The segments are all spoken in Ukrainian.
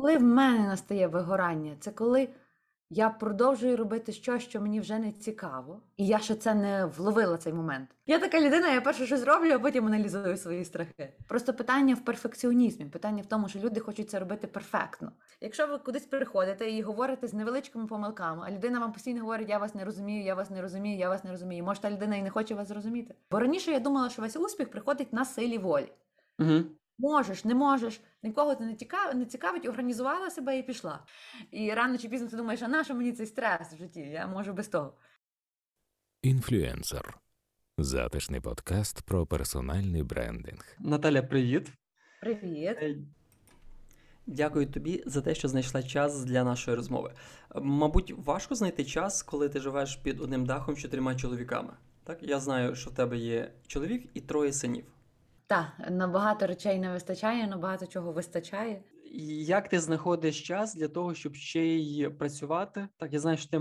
коли в мене настає вигорання? Це коли я продовжую робити щось, що мені вже не цікаво, і я ще це не вловила цей момент. Я така людина, я перше щось роблю, а потім аналізую свої страхи. Просто питання в перфекціонізмі, питання в тому, що люди хочуть це робити перфектно. Якщо ви кудись приходите і говорите з невеличкими помилками, а людина вам постійно говорить, я вас не розумію, я вас не розумію, я вас не розумію. Може, та людина і не хоче вас зрозуміти. Бо раніше я думала, що весь успіх приходить на силі волі. Угу. Можеш, не можеш, нікого це не цікавить, не цікавить, організувала себе і пішла. І рано чи пізно ти думаєш, а на що мені цей стрес в житті? Я можу без того. Інфлюенсер. Затишний подкаст про персональний брендинг. Наталя, привіт. Привіт. Е, Дякую тобі за те, що знайшла час для нашої розмови. Мабуть, важко знайти час, коли ти живеш під одним дахом з чотирма чоловіками. Так, я знаю, що в тебе є чоловік і троє синів. Так, на багато речей не вистачає, на багато чого вистачає. Як ти знаходиш час для того, щоб ще й працювати? Так, я знаю, що ти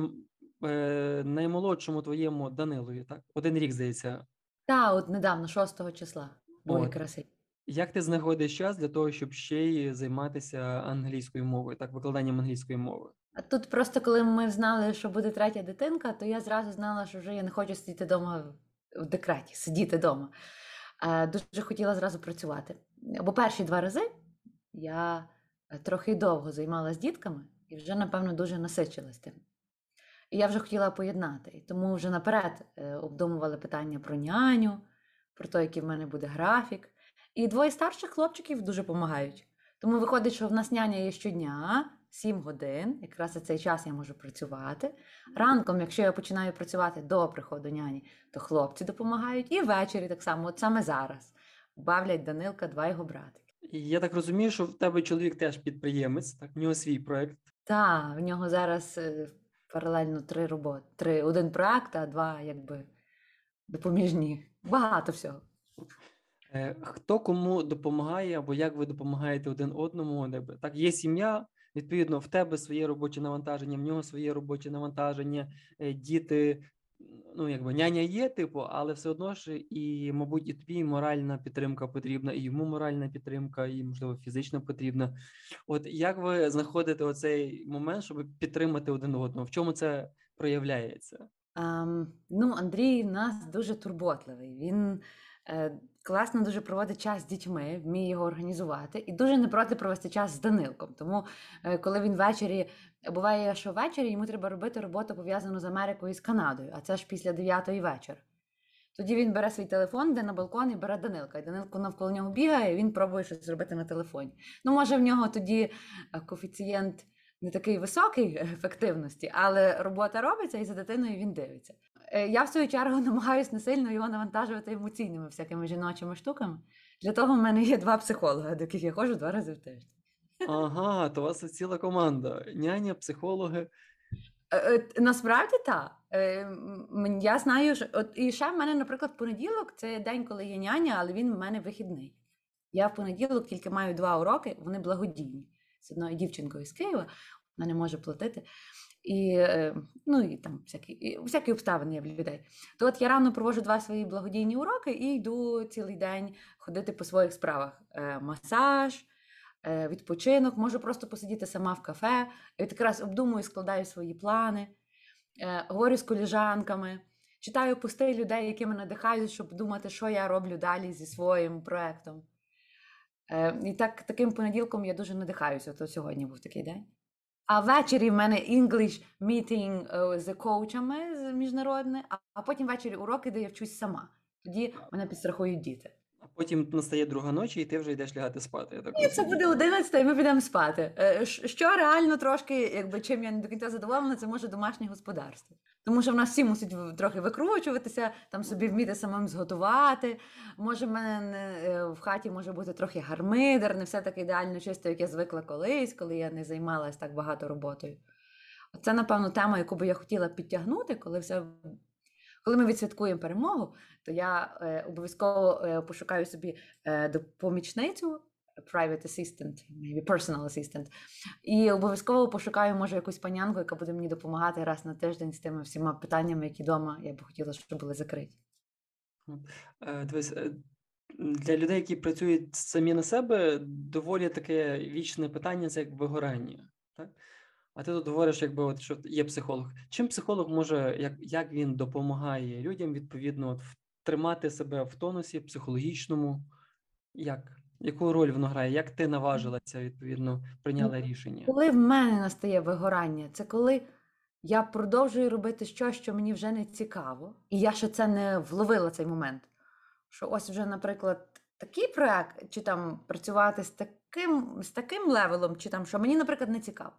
е, наймолодшому твоєму Данилові, так? Один рік, здається. Та, от недавно, 6 числа, був От. Як ти знаходиш час для того, щоб ще й займатися англійською мовою, так, викладанням англійської мови? А тут просто коли ми знали, що буде третя дитинка, то я зразу знала, що вже я не хочу сидіти вдома в декреті, сидіти вдома. Е, Дуже хотіла зразу працювати. Бо перші два рази я е, трохи довго займалася дітками і вже, напевно, дуже насичилась тим. І я вже хотіла поєднати. І тому вже наперед е, обдумували питання про няню, про те, який в мене буде графік. І двоє старших хлопчиків дуже допомагають. Тому виходить, що в нас няня є щодня, 7 годин, якраз за цей час я можу працювати. Ранком, якщо я починаю працювати до приходу няні, то хлопці допомагають. І ввечері так само, от саме зараз. Бавлять Данилка, два його братики. Я так розумію, що в тебе чоловік теж підприємець, так, в нього свій проект. Та, в нього зараз е, паралельно три роботи. Три, один проект, а два якби допоміжні. Багато всього. Е, Хто кому допомагає, або як ви допомагаєте один одному? Так, є сім'я, відповідно, в тебе своє робоче навантаження, в нього своє робоче навантаження, е, діти, ну, якби няня є, типу, але все одно ж і, мабуть, і тобі моральна підтримка потрібна, і йому моральна підтримка, і, можливо, фізична потрібна. От як ви знаходите оцей момент, щоб підтримати один одного? В чому це проявляється? Ам, ну, Андрій в нас дуже турботливий. Він е, класно дуже проводить час з дітьми, вміє його організувати, і дуже не проти провести час з Данилком. Тому, е, коли він ввечері, буває, що ввечері йому треба робити роботу пов'язану з Америкою і з Канадою, а це ж після 9 вечора. Тоді він бере свій телефон, йде на балкон і бере Данилка. І Данилко навколо нього бігає, і він пробує щось зробити на телефоні. Ну, може, в нього тоді е, коефіцієнт не такий високий ефективності, але робота робиться і за дитиною він дивиться. Е, Я в свою чергу намагаюся не сильно його навантажувати емоційними всякими жіночими штуками. Для того в мене є два психолога, до яких я ходжу два рази в тиждень. Ага, то у вас ціла команда: няня, психологи. Е, е, Насправді так. Я знаю, що от і ще в мене, наприклад, понеділок це день, коли є няня, але він в мене вихідний. Я в понеділок тільки маю два уроки, вони благодійні. З одною дівчинкою з Києва, вона не може платити. І, е, ну, і там всякі, і, всякі обставини є в людей. То от я рано проводжу два свої благодійні уроки і йду цілий день ходити по своїх справах. Е, Масаж, е, відпочинок, можу просто посидіти сама в кафе. І от якраз обдумую, складаю свої плани, говорю з коліжанками, читаю пости людей, мене надихають, щоб думати, що я роблю далі зі своїм проектом. Е, і так, таким понеділком я дуже надихаюся. То сьогодні був такий день. А ввечері в мене English meeting е, з коучами міжнародне, а потім ввечері уроки, де я вчусь сама. Тоді мене підстрахують діти. Потім настає друга ночі, і ти вже йдеш лягати спати. Я так І це буде 11, і ми підемо спати. Е, Що реально трошки, якби чим я не до кінця задоволена, це може домашнє господарство. Тому що в нас всі мусять трохи викручуватися, там собі вміти самим зготувати. Може, в мене не- е, в хаті може бути трохи гармидер, не все так ідеально чисто, як я звикла колись, коли я не займалась так багато роботою. Це, напевно, тема, яку би я хотіла підтягнути, коли все. Коли ми відсвяткуємо перемогу, то я е, обов'язково е, пошукаю собі е, допомічницю, private assistant, maybe personal assistant, і обов'язково пошукаю, може, якусь панянку, яка буде мені допомагати раз на тиждень з тими всіма питаннями, які вдома я би хотіла, щоб були закриті. Е, Дивись, е, Для людей, які працюють самі на себе, доволі таке вічне питання це як вигорання. Так? А ти тут говориш, якби от, що є психолог. Чим психолог може, як, як він допомагає людям відповідно от, тримати себе в тонусі психологічному? Як? Яку роль воно грає? Як ти наважилася, відповідно, прийняла рішення? Коли в мене настає вигорання, це коли я продовжую робити щось, що мені вже не цікаво, і я ще це не вловила цей момент. Що ось вже, наприклад, такий проект, чи там працювати з таким, з таким левелом, чи там, що мені, наприклад, не цікаво.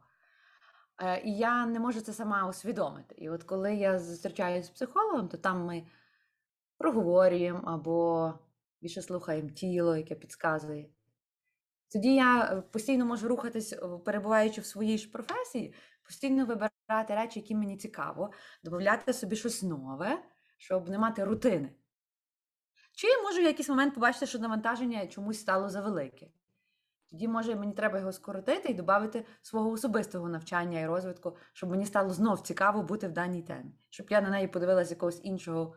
Е, І я не можу це сама усвідомити. І от коли я зустрічаюся з психологом, то там ми проговорюємо або більше слухаємо тіло, яке підказує. Тоді я е, постійно можу рухатись, перебуваючи в своїй ж професії, постійно вибирати речі, які мені цікаво, додати собі щось нове, щоб не мати рутини. Чи можу в якийсь момент побачити, що навантаження чомусь стало завелике? Тоді, може, мені треба його скоротити і додати свого особистого навчання і розвитку, щоб мені стало знов цікаво бути в даній темі, щоб я на неї подивилася якогось іншого,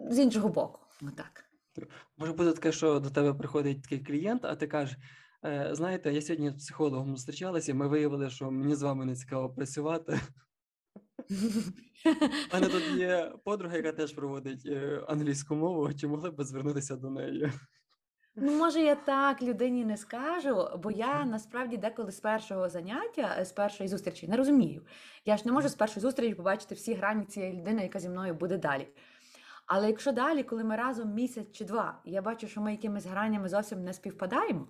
е, з іншого боку. Отак. Може бути таке, що до тебе приходить такий клієнт, а ти кажеш: «Е, знаєте, я сьогодні з психологом зустрічалася, і ми виявили, що мені з вами не цікаво працювати. У мене тут є подруга, яка теж проводить е, англійську мову. Чи могли б звернутися до неї? Ну, може, я так людині не скажу, бо я насправді деколи з першого заняття, е, з першої зустрічі не розумію. Я ж не можу з першої зустрічі побачити всі грані цієї людини, яка зі мною буде далі. Але якщо далі, коли ми разом місяць чи два, я бачу, що ми якимись гранями зовсім не співпадаємо,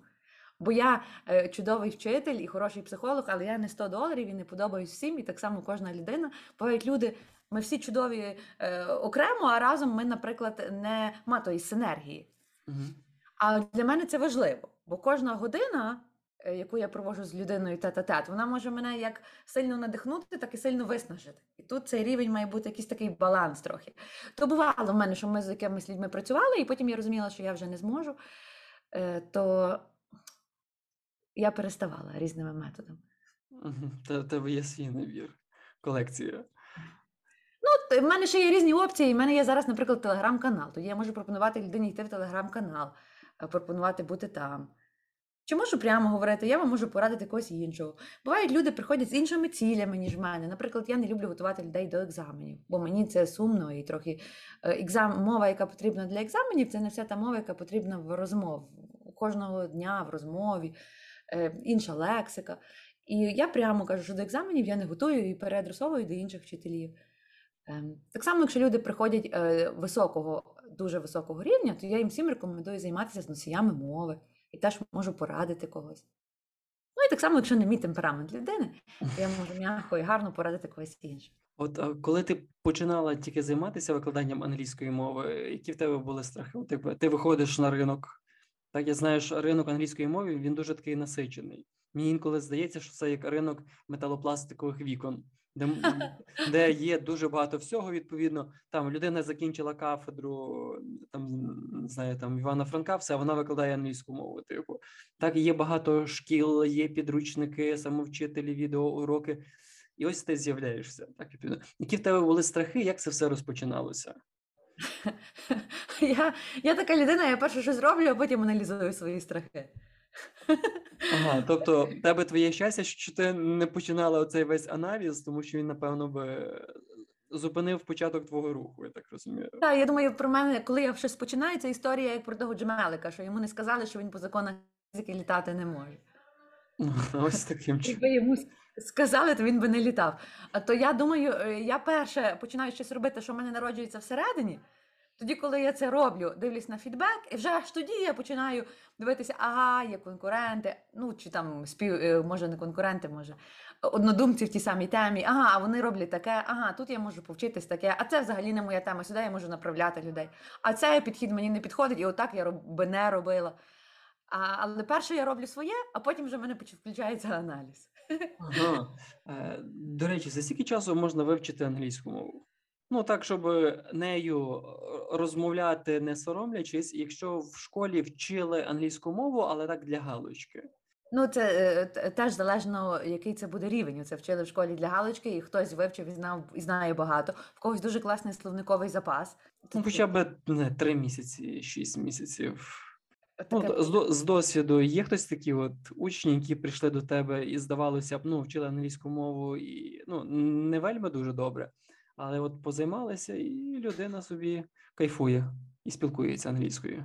бо я е, чудовий вчитель і хороший психолог, але я не 100 доларів і не подобаюсь всім, і так само кожна людина. Бувають люди, ми всі чудові е, окремо, а разом ми, наприклад, не ма тої синергії. Мгм. А для мене це важливо, бо кожна година, е, яку я проводжу з людиною тет-а-тет, вона може мене як сильно надихнути, так і сильно виснажити. І тут цей рівень має бути якийсь такий баланс трохи. То бувало в мене, що ми з якимись людьми працювали, і потім я розуміла, що я вже не зможу, е, то я переставала різними методами. Та в тебе є свій набір, колекція. Ну, в мене ще є різні опції. У мене є зараз, наприклад, телеграм-канал. Тоді я можу пропонувати людині йти в телеграм-канал, е, пропонувати бути там. Чи можу прямо говорити, я вам можу порадити когось іншого. Бувають, люди приходять з іншими цілями, ніж в мене. Наприклад, я не люблю готувати людей до екзаменів, бо мені це сумно і трохи е, екзам... мова, яка потрібна для екзаменів, це не вся та мова, яка потрібна в розмов. Кожного дня в розмові, е, інша лексика. І я прямо кажу, що до екзаменів я не готую і переадресовую до інших вчителів. Ем, Так само, якщо люди приходять е, високого, дуже високого рівня, то я їм всім рекомендую займатися з носіями мови і теж можу порадити когось. Ну і так само, якщо не мій темперамент людини, то я можу м'яко і гарно порадити когось іншого. От коли ти починала тільки займатися викладанням англійської мови, які в тебе були страхи? Якби ти виходиш на ринок. Так, я знаю, що ринок англійської мови він дуже такий насичений. Мені інколи здається, що це як ринок металопластикових вікон, де, де є дуже багато всього. Відповідно, там людина закінчила кафедру, там не там Івана Франка, все вона викладає англійську мову. Типу, так є багато шкіл, є підручники, самовчителі, відеоуроки. І ось ти з'являєшся. Так. Які в тебе були страхи, як це все розпочиналося? Я, я така людина, я перше щось роблю, а потім аналізую свої страхи. Ага, тобто, в тебе твоє щастя, що ти не починала оцей весь аналіз, тому що він, напевно, би зупинив початок твого руху, я так розумію. Так, я думаю, про мене, коли я щось починаю, це історія як про того Джемелика, що йому не сказали, що він по законах фізики літати не може. Ось таким чином. Якби йому сказали, то він би не літав. А то я думаю, е, я перше починаю щось робити, що в мене народжується всередині. Тоді, коли я це роблю, дивлюсь на фідбек, і вже аж тоді я починаю дивитися, ага, є конкуренти, ну чи там спів, е, може не конкуренти, може однодумці в тій самій темі. Ага, а вони роблять таке, ага, тут я можу повчитись таке, а це взагалі не моя тема. Сюди я можу направляти людей. А цей підхід мені не підходить, і отак я би не робила. А, але перше я роблю своє, а потім вже в мене включається аналіз. Ага. Е, До речі, за скільки часу можна вивчити англійську мову? Ну, так, щоб нею розмовляти не соромлячись, якщо в школі вчили англійську мову, але так для галочки. Ну, це е, теж залежно, який це буде рівень. Це вчили в школі для галочки, і хтось вивчив і знав і знає багато. В когось дуже класний словниковий запас. Ну, хоча б не три місяці, шість місяців. Ну, таке д- з, з досвіду є хтось такі от учні, які прийшли до тебе і здавалося б, ну, вчили англійську мову і ну, не вельми дуже добре, але от позаймалися, і людина собі кайфує і спілкується англійською.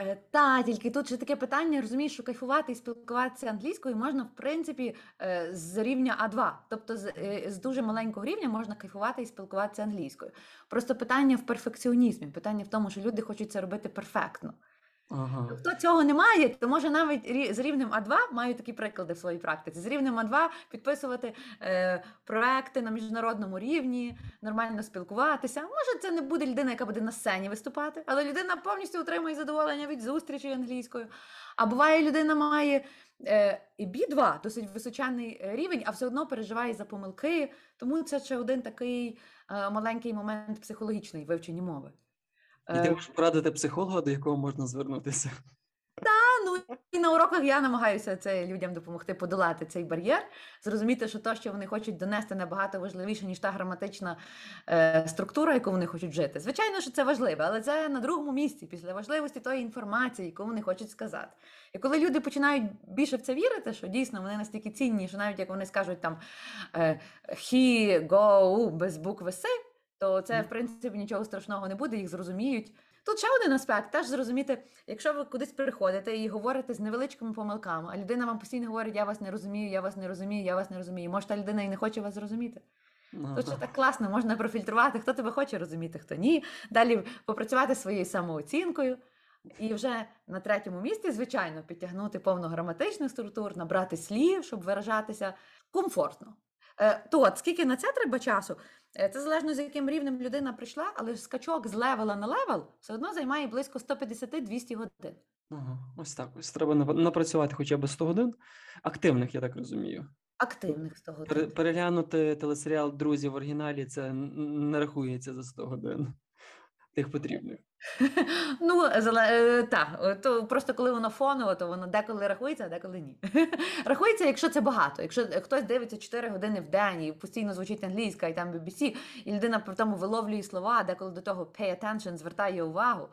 Е, Та, тільки тут ще таке питання, розумієш, що кайфувати і спілкуватися англійською можна, в принципі, е, з рівня А2. Тобто з, е, з дуже маленького рівня можна кайфувати і спілкуватися англійською. Просто питання в перфекціонізмі, питання в тому, що люди хочуть це робити перфектно. Ага. Хто цього не має, то може навіть з рівнем А2 маю такі приклади в своїй практиці. З рівнем А2 підписувати е, проекти на міжнародному рівні, нормально спілкуватися. Може, це не буде людина, яка буде на сцені виступати, але людина повністю отримує задоволення від зустрічі англійською. А буває, людина має е, і B2, досить височенний е, рівень, а все одно переживає за помилки. Тому це ще один такий е, маленький момент психологічний в вивченні мови. І ти Е, можеш порадити психолога, до якого можна звернутися. Та, ну і на уроках я намагаюся це людям допомогти подолати цей бар'єр, зрозуміти, що то, що вони хочуть донести, набагато важливіше, ніж та граматична е, структура, яку вони хочуть жити. Звичайно, що це важливо, але це на другому місці, після важливості тої інформації, яку вони хочуть сказати. І коли люди починають більше в це вірити, що дійсно вони настільки цінні, що навіть як вони скажуть там е, he, go без букви С, то це, в принципі, нічого страшного не буде, їх зрозуміють. Тут ще один аспект, теж зрозуміти, якщо ви кудись приходите і говорите з невеличкими помилками, а людина вам постійно говорить, я вас не розумію, я вас не розумію, я вас не розумію. Може, та людина і не хоче вас зрозуміти. Тут ще так класно, можна профільтрувати, хто тебе хоче розуміти, хто ні. Далі попрацювати своєю самооцінкою. І вже на третьому місці, звичайно, підтягнути повну граматичних структур, набрати слів, щоб виражатися комфортно. Е, то от, скільки на це треба часу? Е, Це залежно з яким рівнем людина прийшла, але скачок з level а на level все одно займає близько 150-200 годин. Ага. Ось так. Ось треба напрацювати хоча б 100 годин. Активних, я так розумію. Активних 100 годин. Переглянути телесеріал Друзі в оригіналі це не рахується за 100 годин. Тих потрібних. Ну, е, так, е, то просто коли воно фоново, то воно деколи рахується, а деколи ні. рахується, якщо це багато. Якщо хтось дивиться 4 години в день і постійно звучить англійська, і там BBC, і людина при тому виловлює слова, деколи до того pay attention, звертає увагу,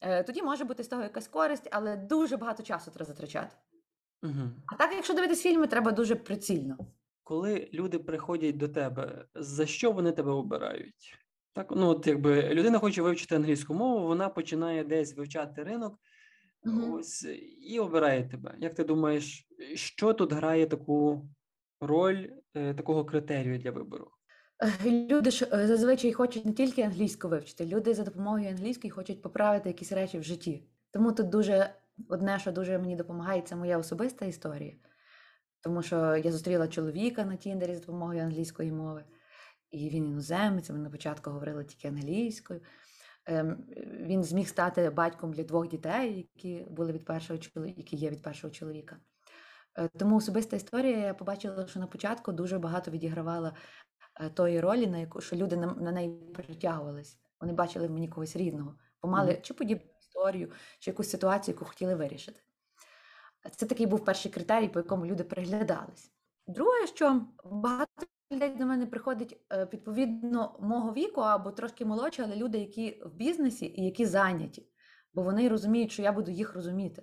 е, тоді може бути з того якась користь, але дуже багато часу треба затрачати. Угу. А так, якщо дивитись фільми, треба дуже прицільно. Коли люди приходять до тебе, за що вони тебе обирають? Так, ну от якби людина хоче вивчити англійську мову, вона починає десь вивчати ринок, Мгм. ось і обирає тебе. Як ти думаєш, що тут грає таку роль, е, такого критерію для вибору? Люди ж е, зазвичай хочуть не тільки англійську вивчити, люди за допомогою англійської хочуть поправити якісь речі в житті. Тому тут дуже одне, що дуже мені допомагає, це моя особиста історія. Тому що я зустріла чоловіка на Тіндері з допомогою англійської мови, і він іноземець, ми на початку говорили тільки англійською. Ем, Він зміг стати батьком для двох дітей, які були від першого чоловіка, які є від першого чоловіка. Е, Тому особиста історія, я побачила, що на початку дуже багато відігравала е, тої ролі, на яку що люди на, на неї притягувались. Вони бачили в мені когось рідного, бо мали чи подібну історію, чи якусь ситуацію, яку хотіли вирішити. Це такий був перший критерій, по якому люди переглядались. Друге, що багато людей до мене приходить е, відповідно мого віку або трошки молодші, але люди, які в бізнесі і які зайняті, бо вони розуміють, що я буду їх розуміти.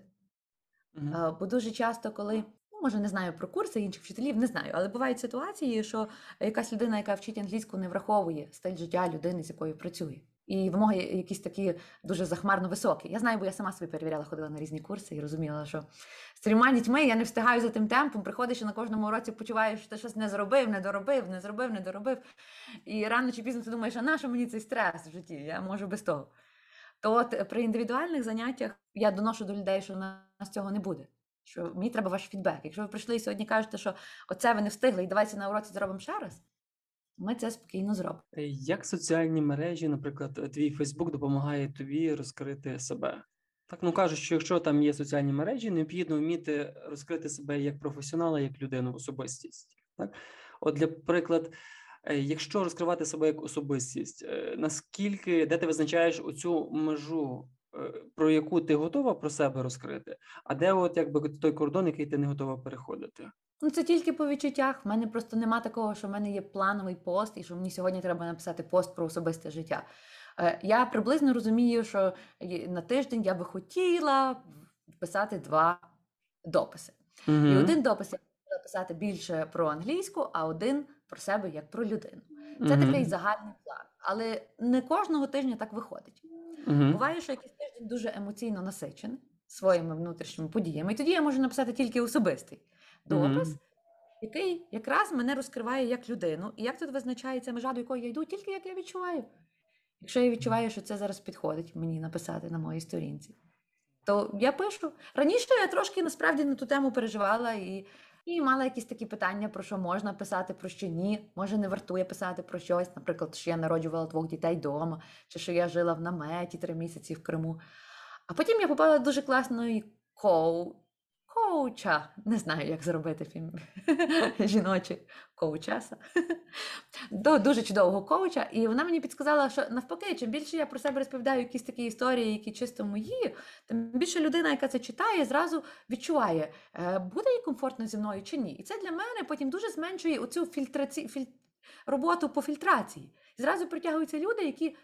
Е, Бо дуже часто, коли ну, може не знаю про курси інших вчителів, не знаю, але бувають ситуації, що якась людина, яка вчить англійську, не враховує стиль життя людини, з якою працює. І вимоги якісь такі дуже захмарно високі. Я знаю, бо я сама собі перевіряла, ходила на різні курси і розуміла, що з трьома дітьми я не встигаю за тим темпом. Приходиш і на кожному уроці почуваєш, що ти щось не зробив, не доробив, не зробив, не доробив. І рано чи пізно ти думаєш, а на що мені цей стрес в житті? Я можу без того. То от е, при індивідуальних заняттях я доношу до людей, що нас цього не буде. Що мені треба ваш фідбек. Якщо ви прийшли і сьогодні кажете, що оце ви не встигли, і давайте на уроці зробимо ще раз, ми це спокійно зробимо. Е, Як соціальні мережі, наприклад, е, твій Фейсбук допомагає тобі розкрити себе? Так, ну кажуть, що якщо там є соціальні мережі, необхідно вміти розкрити себе як професіонала, як людину, особистість. Так, от для приклад, е, якщо розкривати себе як особистість, наскільки де ти визначаєш оцю межу, про яку ти готова про себе розкрити, а де от якби той кордон, який ти не готова переходити? Ну, це тільки по відчуттях. В мене просто нема такого, що в мене є плановий пост, і що мені сьогодні треба написати пост про особисте життя. Е, Я приблизно розумію, що на тиждень я би хотіла писати два дописи. І один допис я хотіла писати більше про англійську, а один про себе як про людину. Це Мгм. такий загальний план. Але не кожного тижня так виходить. Мгм. Буває, що якийсь тиждень дуже емоційно насичений своїми внутрішніми подіями. І тоді я можу написати тільки особистий допис, Мгм. який якраз мене розкриває як людину. І як тут визначається межа, до якої я йду, тільки як я відчуваю. Якщо я відчуваю, що це зараз підходить мені написати на моїй сторінці, то я пишу. Раніше я трошки насправді на ту тему переживала і, і мала якісь такі питання, про що можна писати, про що ні. Може, не вартує писати про щось, наприклад, що я народжувала двох дітей вдома, чи що я жила в наметі три місяці в Криму. А потім я попала до дуже класної коу... коуча. Не знаю, як зробити фільм жіночий коучеса. До дуже чудового коуча. І вона мені підказала, що навпаки, чим більше я про себе розповідаю якісь такі історії, які чисто мої, тим більше людина, яка це читає, зразу відчуває, е, буде їй комфортно зі мною чи ні. І це для мене потім дуже зменшує оцю фільтраці... філь... роботу по фільтрації. Зразу притягуються люди, які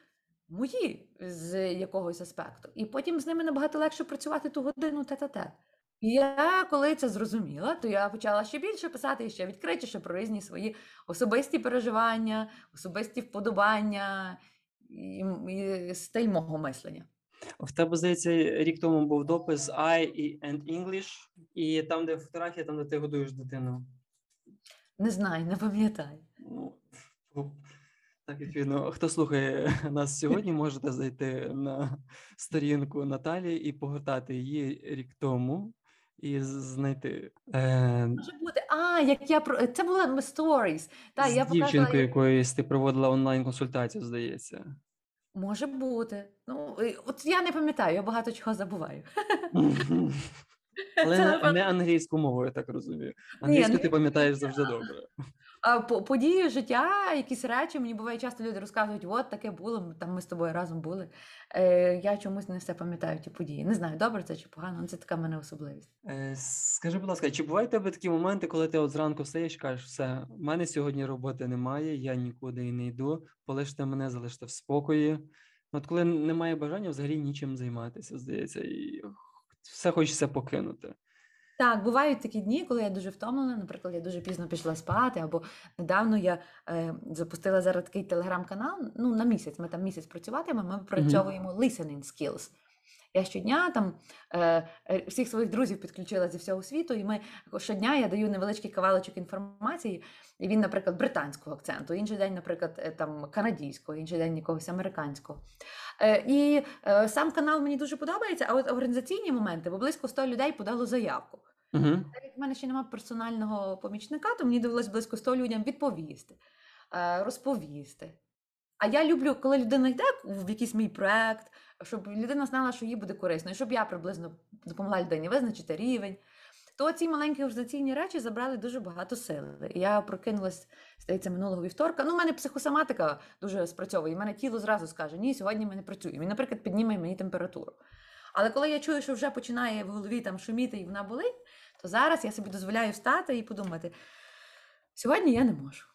мої з якогось аспекту. І потім з ними набагато легше працювати ту годину тет-а-тет. Я, коли це зрозуміла, то я почала ще більше писати і ще відкритіше про різні свої особисті переживання, особисті вподобання і, і стиль мого мислення. В тебе, здається, рік тому був допис I and English, і там, де фотографія, там, де ти годуєш дитину. Не знаю, не пам'ятаю. Ну, так, відповідно, хто слухає нас сьогодні, можете зайти на сторінку Наталії і погортати її рік тому і знайти е, Може бути, а як я про це була ми stories. Та, з я дівчинкою, показала... якоюсь ти проводила онлайн-консультацію, здається. Може бути. Ну, от я не пам'ятаю, я багато чого забуваю. Але не, не англійську мову, я так розумію. Англійську ти пам'ятаєш завжди добре. А по- події життя, якісь речі, мені буває часто люди розказують, от таке було, там ми з тобою разом були. Е, я чомусь не все пам'ятаю ті події. Не знаю, добре це чи погано, але це така в мене особливість. Е, Скажи, будь ласка, чи бувають тебе такі моменти, коли ти от зранку встаєш і кажеш, все, в мене сьогодні роботи немає, я нікуди і не йду, полиште мене, залиште в спокої. Ну, От коли немає бажання взагалі нічим займатися, здається, і все хочеться покинути. Так, бувають такі дні, коли я дуже втомлена. Наприклад, я дуже пізно пішла спати, або недавно я е, запустила зараз такий телеграм-канал. Ну, на місяць. Ми там місяць працюватимемо, ми працьовуємо listening skills. Я щодня там е, е, всіх своїх друзів підключила зі всього світу, і ми щодня я даю невеличкий кавалочок інформації. І він, наприклад, британського акценту, інший день, наприклад, е, там канадійського, інший день якогось американського. Е, і е, сам канал мені дуже подобається, а от організаційні моменти, бо близько 100 людей подало заявку. Угу. Так як в мене ще немає персонального помічника, то мені довелось близько 100 людям відповісти, розповісти. А я люблю, коли людина йде в якийсь мій проект, щоб людина знала, що їй буде корисно, і щоб я приблизно допомогла людині визначити рівень. То ці маленькі організаційні речі забрали дуже багато сили. Я прокинулась, здається, минулого вівторка. Ну, у мене психосоматика дуже спрацьовує. І мене тіло зразу скаже: ні, сьогодні ми не працюємо. Він, наприклад, підніме мені температуру. Але коли я чую, що вже починає в голові там шуміти і вона болить, то зараз я собі дозволяю встати і подумати: сьогодні я не можу.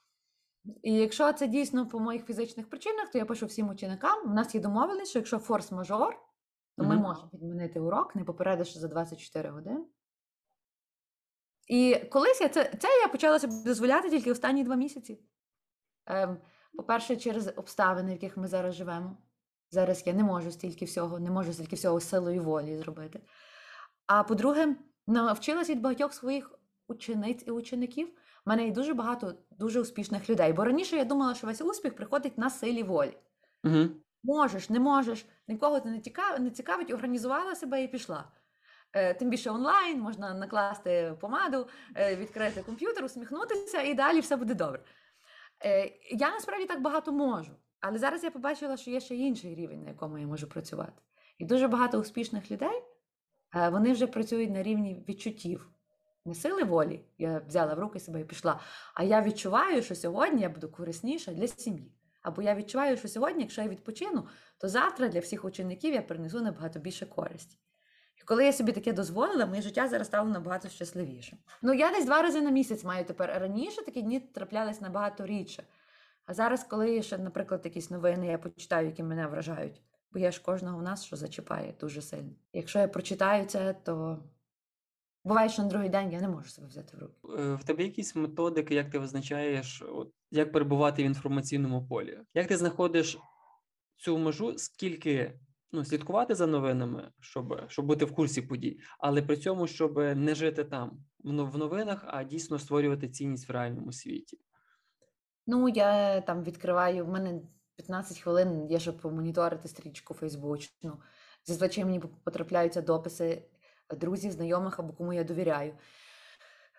І якщо це дійсно по моїх фізичних причинах, то я пишу всім ученикам. У нас є домовленість, що якщо форс-мажор, то ми Мгм. можемо відмінити урок, не попередивши за 24 години. І колись я це, це я почала собі дозволяти тільки останні два місяці. Ем, по-перше, через обставини, в яких ми зараз живемо. Зараз я не можу стільки всього, не можу стільки всього силою волі зробити. А по-друге, навчилась від багатьох своїх учениць і учеників. У мене є дуже багато дуже успішних людей. Бо раніше я думала, що весь успіх приходить на силі волі. Угу. Можеш, не можеш, нікого це не цікавить, не цікавить, організувала себе і пішла. Е, Тим більше онлайн можна накласти помаду, е, відкрити комп'ютер, усміхнутися, і далі все буде добре. Е, Я насправді так багато можу, але зараз я побачила, що є ще інший рівень, на якому я можу працювати. І дуже багато успішних людей е, вони вже працюють на рівні відчуттів. Не сили волі, я взяла в руки себе і пішла. А я відчуваю, що сьогодні я буду корисніша для сім'ї. Або я відчуваю, що сьогодні, якщо я відпочину, то завтра для всіх учеників я принесу набагато більше користі. І коли я собі таке дозволила, моє життя зараз стало набагато щасливішим. Ну, я десь два рази на місяць маю тепер. Раніше такі дні траплялись набагато рідше. А зараз, коли ще, наприклад, якісь новини я почитаю, які мене вражають, бо я ж кожного в нас що зачіпає дуже сильно. Якщо я прочитаю це, то буває, що на другий день я не можу себе взяти в руки. Е, В тебе якісь методики, як ти визначаєш, от, як перебувати в інформаційному полі? Як ти знаходиш цю межу, скільки ну, слідкувати за новинами, щоб, щоб бути в курсі подій, але при цьому, щоб не жити там в новинах, а дійсно створювати цінність в реальному світі? Ну, я там відкриваю, в мене 15 хвилин є, щоб помоніторити стрічку фейсбучну. Зазвичай мені потрапляються дописи друзів, знайомих або кому я довіряю.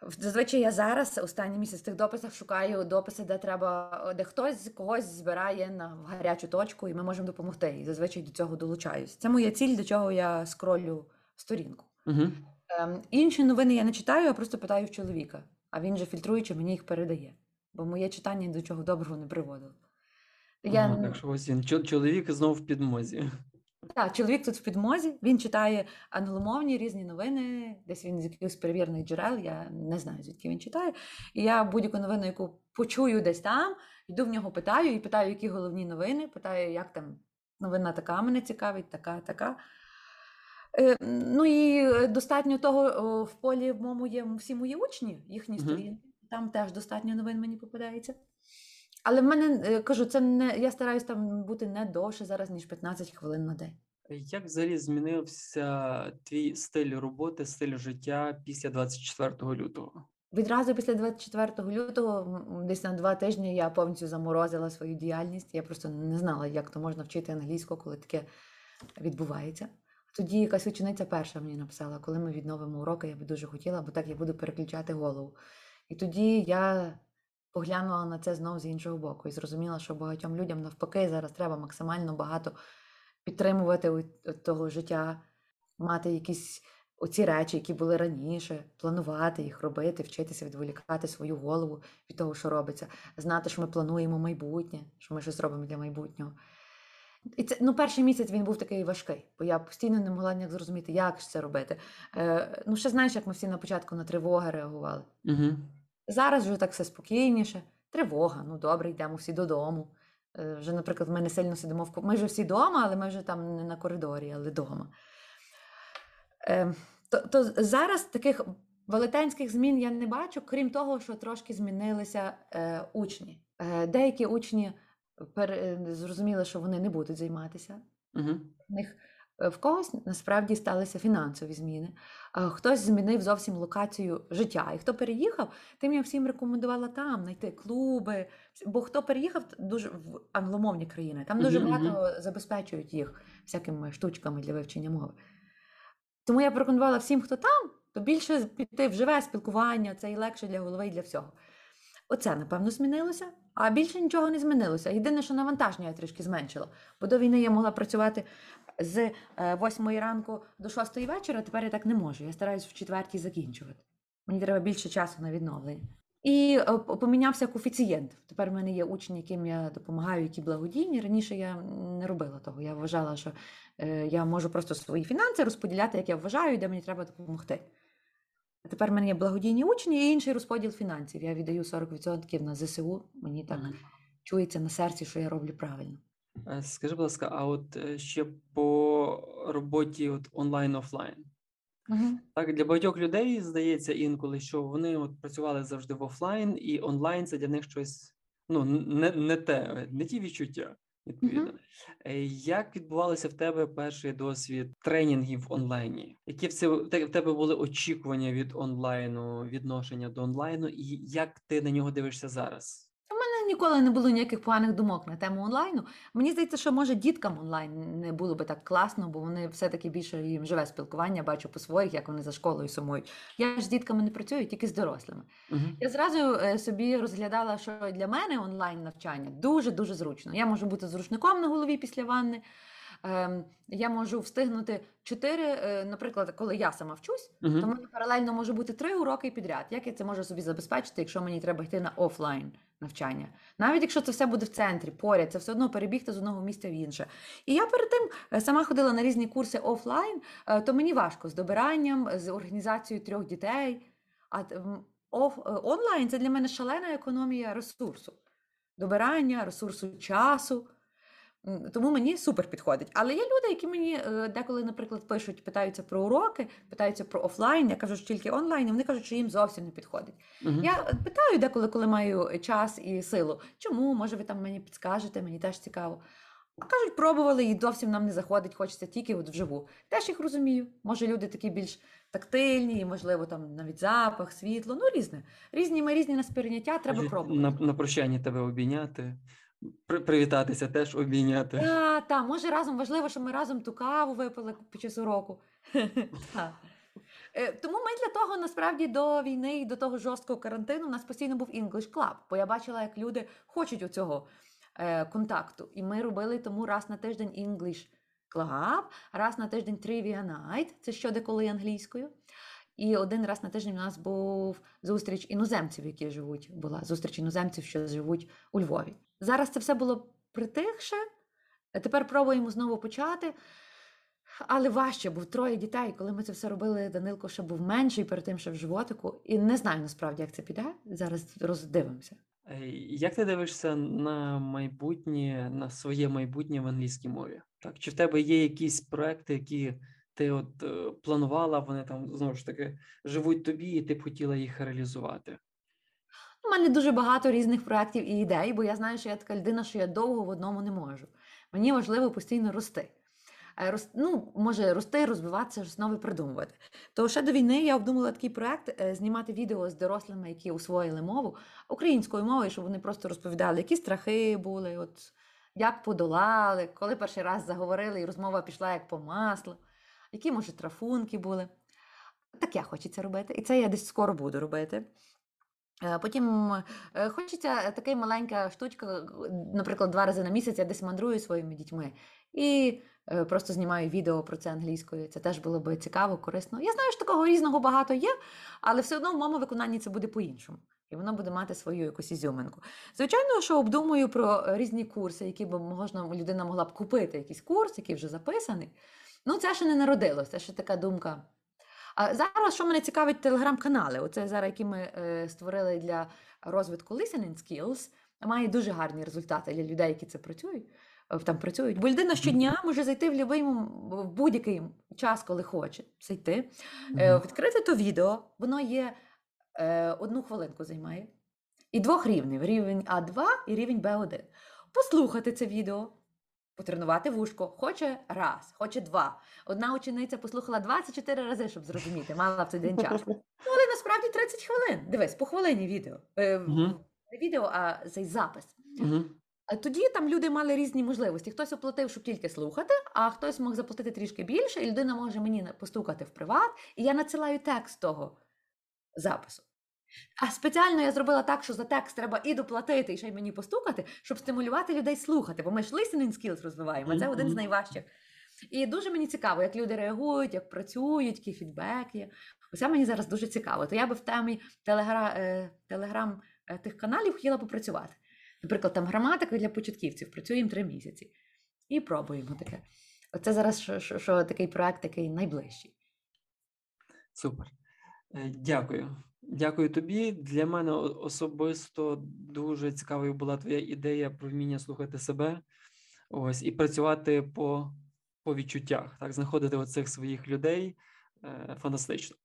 Зазвичай я зараз останній місяць в тих дописах шукаю дописи, де треба, де хтось когось збирає на гарячу точку, і ми можемо допомогти. І зазвичай до цього долучаюсь. Це моя ціль, до чого я скролю сторінку. Угу. Ем, інші новини я не читаю, я просто питаю в чоловіка, а він же фільтруючи мені їх передає. Бо моє читання до чого доброго не приводило. Я, Ага, так що ось він чоловік знову в підмозі. Так, чоловік тут в підмозі, він читає англомовні різні новини, десь він з якихось перевірених джерел, я не знаю, звідки він читає. І я будь-яку новину, яку почую десь там, йду в нього питаю і питаю, які головні новини, питаю, як там новина така мене цікавить, така, така. Е, Ну і е, достатньо того, в полі в моєму є всі мої учні, їхні сторінки. Там теж достатньо новин мені попадається. Але в мене е, кажу, це не я стараюсь там бути не довше зараз, ніж 15 хвилин на день. Як взагалі змінився твій стиль роботи, стиль життя після 24 лютого? Відразу після 24 лютого, десь на два тижні, я повністю заморозила свою діяльність. Я просто не знала, як то можна вчити англійську, коли таке відбувається. Тоді якась учениця перша мені написала, коли ми відновимо уроки, я би дуже хотіла, бо так я буду переключати голову. І тоді я поглянула на це знову з іншого боку і зрозуміла, що багатьом людям навпаки зараз треба максимально багато підтримувати у- того життя, мати якісь оці речі, які були раніше, планувати їх робити, вчитися відволікати свою голову від того, що робиться, знати, що ми плануємо майбутнє, що ми щось робимо для майбутнього. І це ну, перший місяць він був такий важкий, бо я постійно не могла ніяк зрозуміти, як ж це робити. Е, ну, ще знаєш, як ми всі на початку на тривоги реагували. Угу. Зараз вже так все спокійніше. Тривога, ну добре, йдемо всі додому. Е, Вже, наприклад, ми не сильно сидимо в Ми вже всі вдома, але ми вже там не на коридорі, але вдома. Е, То, то зараз таких велетенських змін я не бачу, крім того, що трошки змінилися е, учні. Деякі учні зрозуміли, що вони не будуть займатися Угу. них в когось насправді сталися фінансові зміни, хтось змінив зовсім локацію життя. І хто переїхав, тим я всім рекомендувала там знайти клуби. Бо хто переїхав дуже в англомовні країни, там дуже багато забезпечують їх всякими штучками для вивчення мови. Тому я порекомендувала всім, хто там, то більше піти в живе спілкування, це і легше для голови і для всього. Оце, напевно, змінилося, а більше нічого не змінилося. Єдине, що навантаження я трішки зменшила. Бо до війни я могла працювати з 8 ранку до 6 вечора, тепер я так не можу. Я стараюсь в четвертій закінчувати. Мені треба більше часу на відновлення. І е, помінявся коефіцієнт. Тепер в мене є учні, яким я допомагаю, які благодійні. Раніше я не робила того. Я вважала, що е, я можу просто свої фінанси розподіляти, як я вважаю, де мені треба допомогти. А тепер в мене є благодійні учні і інший розподіл фінансів. Я віддаю 40% на ЗСУ. Мені так чується на серці, що я роблю правильно. Е, Скажи, будь ласка, а от е, ще по роботі от онлайн-офлайн. Так, для багатьох людей здається інколи, що вони от працювали завжди в офлайн, і онлайн це для них щось ну, не, не те, не ті відчуття, відповідно. Е, Як відбувалося в тебе перший досвід тренінгів в онлайні? Які в це в тебе були очікування від онлайну, відношення до онлайну, і як ти на нього дивишся зараз? Ніколи не було ніяких поганих думок на тему онлайну. Мені здається, що може діткам онлайн не було би так класно, бо вони все-таки більше їм живе спілкування, бачу по своїх, як вони за школою сумують. Я ж з дітками не працюю, тільки з дорослими. Угу. Я зразу е, собі розглядала, що для мене онлайн навчання дуже дуже зручно. Я можу бути зручником на голові після ванни. Ем, я можу встигнути чотири, е, наприклад, коли я сама вчусь, то в Угу. мене паралельно може бути три уроки підряд. Як я це можу собі забезпечити, якщо мені треба йти на офлайн навчання? Навіть якщо це все буде в центрі, поряд, це все одно перебігти з одного місця в інше. І я перед тим е, сама ходила на різні курси офлайн, е, то мені важко з добиранням, з організацією трьох дітей. А онлайн це для мене шалена економія ресурсу. добирання, ресурсу часу. Тому мені супер підходить. Але є люди, які мені е, деколи, наприклад, пишуть, питаються про уроки, питаються про офлайн. Я кажу, що тільки онлайн, і вони кажуть, що їм зовсім не підходить. Мгм. Я питаю деколи, коли маю час і силу. Чому? Може, ви там мені підскажете, мені теж цікаво. А кажуть, пробували і зовсім нам не заходить, хочеться тільки от вживу. Теж їх розумію. Може, люди такі більш тактильні, і, можливо, там навіть запах, світло, ну різне. Різні ми різні на сприйняття, треба пробувати. На, на прощання тебе обійняти, привітатися теж обійняти. Та, та, може разом важливо, щоб ми разом ту каву випили під час уроку. Е, Тому ми для того насправді до війни і до того жорсткого карантину у нас постійно був English Club, бо я бачила, як люди хочуть оцього е, контакту. І ми робили тому раз на тиждень English Club, раз на тиждень Trivia Night, це щодеколи англійською. І один раз на тиждень у нас був зустріч іноземців, які живуть, була зустріч іноземців, що живуть у Львові. Зараз це все було притихше. Тепер пробуємо знову почати. Але важче, був троє дітей. Коли ми це все робили, Данилко ще був менший перед тим, ще в животику. І не знаю насправді, як це піде. Зараз роздивимося. Е, Як ти дивишся на майбутнє, на своє майбутнє в англійській мові? Так, чи в тебе є якісь проекти, які ти от е, планувала, вони там знову ж таки живуть тобі, і ти б хотіла їх реалізувати? У мене дуже багато різних проєктів і ідей, бо я знаю, що я така людина, що я довго в одному не можу. Мені важливо постійно рости. Е, рос- Ну, може, рости, розвиватися, нове придумувати. То ще до війни я обдумала такий проект е, знімати відео з дорослими, які освоїли мову українською мовою, щоб вони просто розповідали, які страхи були, от як подолали, коли перший раз заговорили, і розмова пішла як по маслу, які, може, трафунки були. Таке хочеться робити. І це я десь скоро буду робити. Е, Потім е, хочеться така маленька штучка, наприклад, два рази на місяць я десь мандрую своїми дітьми і е, просто знімаю відео про це англійською. Це теж було би цікаво, корисно. Я знаю, що такого різного багато є, але все одно в моєму виконанні це буде по-іншому. І воно буде мати свою якусь ізюминку. Звичайно, що обдумую про е, різні курси, які б можна людина могла б купити, якийсь курс, який вже записаний. Ну, це ще не народилось, це ще така думка. А зараз, що мене цікавить, телеграм-канали. Оце зараз, які ми е, створили для розвитку listening skills, має дуже гарні результати для людей, які це працюють. е, Там працюють. Бо людина щодня може зайти в будь-який, в будь-який час, коли хоче зайти, е, відкрити то відео, воно є одну хвилинку займає. І двох рівнів: рівень А2 і рівень Б1. Послухати це відео, потренувати вушко. Хоче раз, хоче два. Одна учениця послухала 24 рази, щоб зрозуміти, мала в цей день час. Ну, але насправді 30 хвилин. Дивись, по хвилині відео. Е. Не відео, а цей запис. А тоді там люди мали різні можливості. Хтось оплатив, щоб тільки слухати, а хтось мог заплатити трішки більше, і людина може мені постукати в приват, і я надсилаю текст того запису. А спеціально я зробила так, що за текст треба і доплатити, і ще й мені постукати, щоб стимулювати людей слухати. Бо ми ж listening skills розвиваємо, це один з найважчих. І дуже мені цікаво, як люди реагують, як працюють, який фідбек є. Оце мені зараз дуже цікаво. То я би в темі телегра... е, телеграм е, тих каналів хотіла попрацювати. Наприклад, там граматика для початківців, працюємо три місяці. І пробуємо таке. Оце зараз що, що, що такий проект, такий найближчий. Супер. Е, Дякую. Дякую тобі. Для мене особисто дуже цікавою була твоя ідея про вміння слухати себе. Ось, і працювати по, по відчуттях, так, знаходити оцих своїх людей. Е, Фантастично.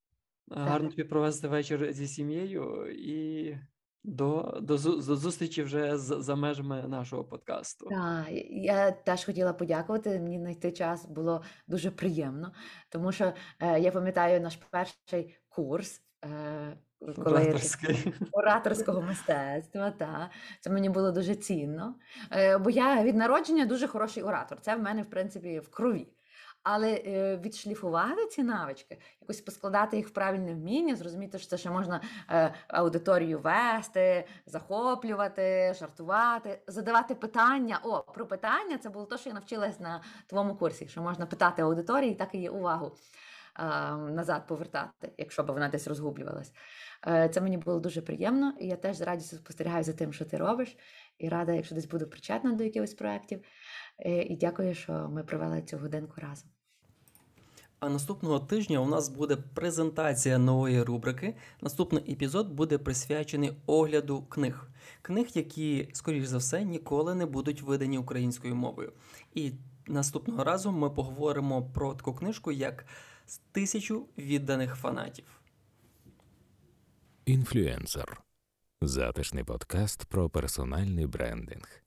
Е, Гарно тобі провести вечір зі сім'єю і до, до, до зустрічі вже з- за межами нашого подкасту. Так, я теж хотіла подякувати. Мені знайти час було дуже приємно, тому що е, я пам'ятаю наш перший курс. Е, коли Ораторський. ораторського мистецтва. Та. Це мені було дуже цінно. Е, бо я від народження дуже хороший оратор. Це в мене, в принципі, в крові. Але е, відшліфувати ці навички, якось поскладати їх в правильне вміння, зрозуміти, що це ще можна е, аудиторію вести, захоплювати, жартувати, задавати питання. О, про питання це було те, що я навчилась на твоєму курсі, що можна питати аудиторії, так і є увагу назад повертати, якщо б вона десь розгублювалась. Е, Це мені було дуже приємно, і я теж з радістю спостерігаю за тим, що ти робиш, і рада, якщо десь буду причетна до якихось проєктів. Е, І дякую, що ми провели цю годинку разом. А наступного тижня у нас буде презентація нової рубрики. Наступний епізод буде присвячений огляду книг. Книг, які, скоріш за все, ніколи не будуть видані українською мовою. І наступного разу ми поговоримо про таку книжку, як Тисячу відданих фанатів. Інфлюенсер. Затишний подкаст про персональний брендинг.